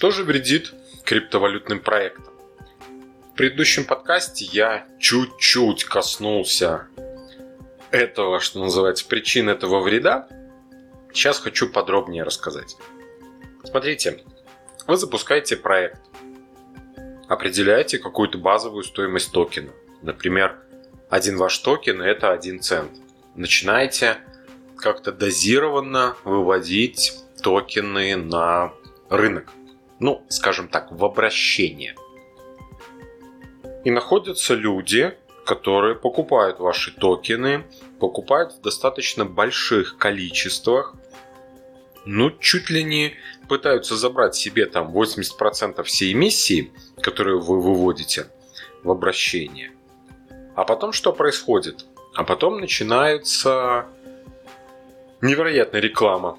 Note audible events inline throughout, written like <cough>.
Что же вредит криптовалютным проектам? В предыдущем подкасте я чуть-чуть коснулся этого, что называется, причин этого вреда. Сейчас хочу подробнее рассказать. Смотрите, вы запускаете проект, определяете какую-то базовую стоимость токена. Например, один ваш токен – это 1 цент. Начинаете как-то дозированно выводить токены на рынок ну, скажем так, в обращение. И находятся люди, которые покупают ваши токены, покупают в достаточно больших количествах, ну, чуть ли не пытаются забрать себе там 80% всей эмиссии, которую вы выводите в обращение. А потом что происходит? А потом начинается невероятная реклама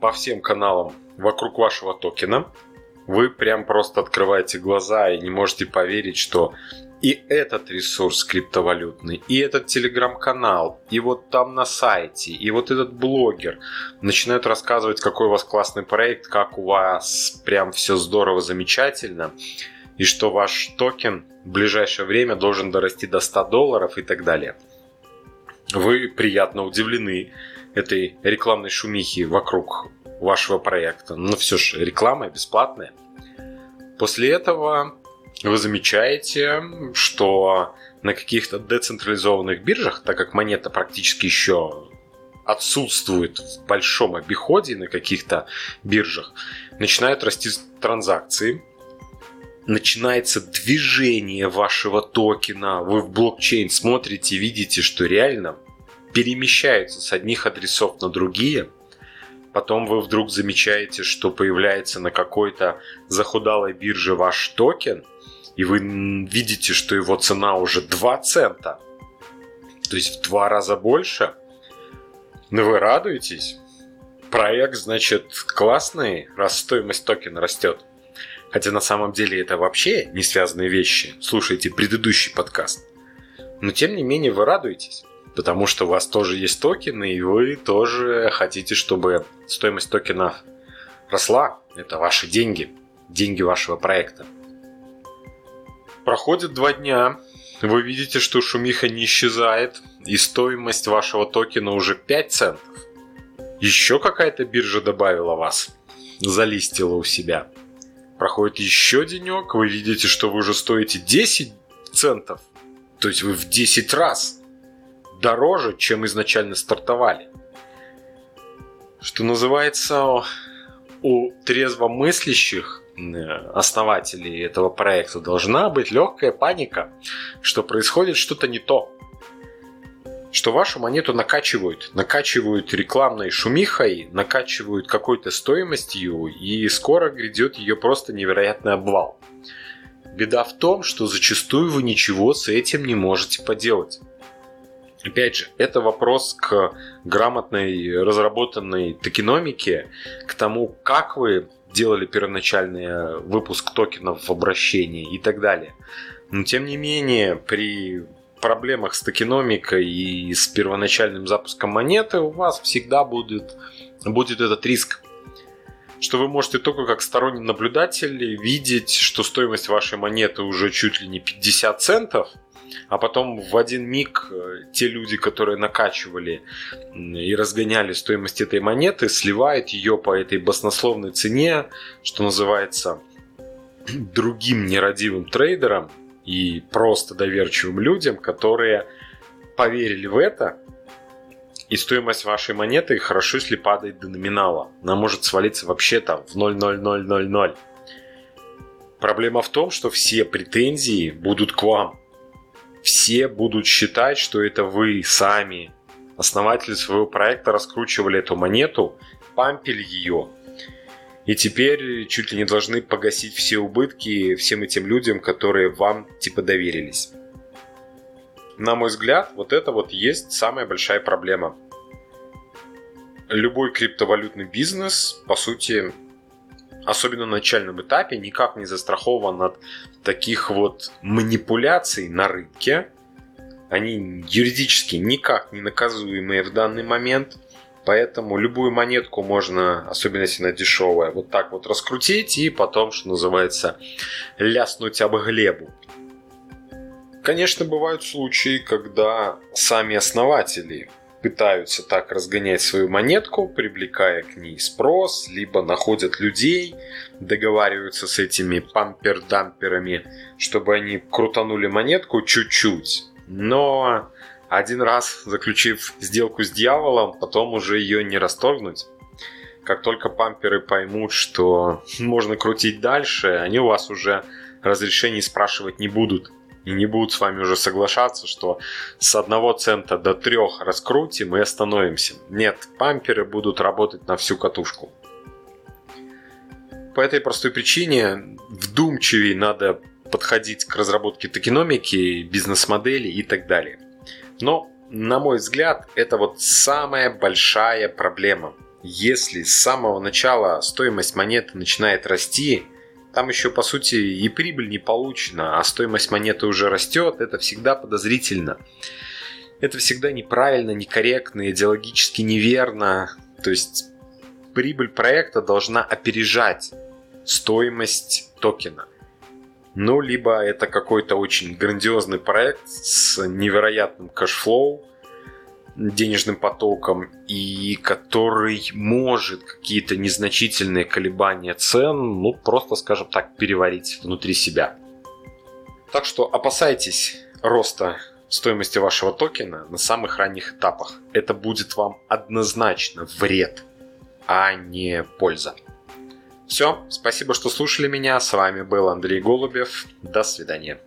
по всем каналам вокруг вашего токена – вы прям просто открываете глаза и не можете поверить, что и этот ресурс криптовалютный, и этот телеграм-канал, и вот там на сайте, и вот этот блогер начинают рассказывать, какой у вас классный проект, как у вас прям все здорово, замечательно, и что ваш токен в ближайшее время должен дорасти до 100 долларов и так далее. Вы приятно удивлены этой рекламной шумихи вокруг вашего проекта. Но все же реклама бесплатная. После этого вы замечаете, что на каких-то децентрализованных биржах, так как монета практически еще отсутствует в большом обиходе на каких-то биржах, начинают расти транзакции, начинается движение вашего токена, вы в блокчейн смотрите, видите, что реально перемещаются с одних адресов на другие – Потом вы вдруг замечаете, что появляется на какой-то захудалой бирже ваш токен, и вы видите, что его цена уже 2 цента. То есть в два раза больше. Но вы радуетесь. Проект, значит, классный, раз стоимость токена растет. Хотя на самом деле это вообще не связанные вещи. Слушайте предыдущий подкаст. Но тем не менее вы радуетесь потому что у вас тоже есть токены, и вы тоже хотите, чтобы стоимость токена росла. Это ваши деньги, деньги вашего проекта. Проходит два дня, вы видите, что шумиха не исчезает, и стоимость вашего токена уже 5 центов. Еще какая-то биржа добавила вас, залистила у себя. Проходит еще денек, вы видите, что вы уже стоите 10 центов. То есть вы в 10 раз дороже, чем изначально стартовали. Что называется, у трезвомыслящих основателей этого проекта должна быть легкая паника, что происходит что-то не то. Что вашу монету накачивают, накачивают рекламной шумихой, накачивают какой-то стоимостью, и скоро грядет ее просто невероятный обвал. Беда в том, что зачастую вы ничего с этим не можете поделать. Опять же, это вопрос к грамотной, разработанной токеномике, к тому, как вы делали первоначальный выпуск токенов в обращении и так далее. Но тем не менее, при проблемах с токеномикой и с первоначальным запуском монеты у вас всегда будет, будет этот риск что вы можете только как сторонний наблюдатель видеть, что стоимость вашей монеты уже чуть ли не 50 центов – а потом в один миг э, те люди, которые накачивали и разгоняли стоимость этой монеты, сливают ее по этой баснословной цене, что называется, <clears throat> другим нерадивым трейдерам и просто доверчивым людям, которые поверили в это, и стоимость вашей монеты хорошо, если падает до номинала. Она может свалиться вообще там в 0,0000. Проблема в том, что все претензии будут к вам все будут считать, что это вы сами, основатели своего проекта, раскручивали эту монету, пампили ее. И теперь чуть ли не должны погасить все убытки всем этим людям, которые вам типа доверились. На мой взгляд, вот это вот есть самая большая проблема. Любой криптовалютный бизнес, по сути, особенно на начальном этапе, никак не застрахован от таких вот манипуляций на рынке. Они юридически никак не наказуемые в данный момент, Поэтому любую монетку можно, особенно если она дешевая, вот так вот раскрутить и потом, что называется, ляснуть об глебу. Конечно, бывают случаи, когда сами основатели пытаются так разгонять свою монетку, привлекая к ней спрос, либо находят людей, договариваются с этими пампер-дамперами, чтобы они крутанули монетку чуть-чуть. Но один раз заключив сделку с дьяволом, потом уже ее не расторгнуть. Как только памперы поймут, что можно крутить дальше, они у вас уже разрешений спрашивать не будут и не будут с вами уже соглашаться, что с одного цента до трех раскрутим и остановимся. Нет, памперы будут работать на всю катушку. По этой простой причине вдумчивее надо подходить к разработке токеномики, бизнес-модели и так далее. Но, на мой взгляд, это вот самая большая проблема. Если с самого начала стоимость монеты начинает расти, там еще, по сути, и прибыль не получена, а стоимость монеты уже растет, это всегда подозрительно. Это всегда неправильно, некорректно, идеологически неверно. То есть прибыль проекта должна опережать стоимость токена. Ну, либо это какой-то очень грандиозный проект с невероятным cash flow, денежным потоком и который может какие-то незначительные колебания цен, ну, просто, скажем так, переварить внутри себя. Так что опасайтесь роста стоимости вашего токена на самых ранних этапах. Это будет вам однозначно вред, а не польза. Все, спасибо, что слушали меня. С вами был Андрей Голубев. До свидания.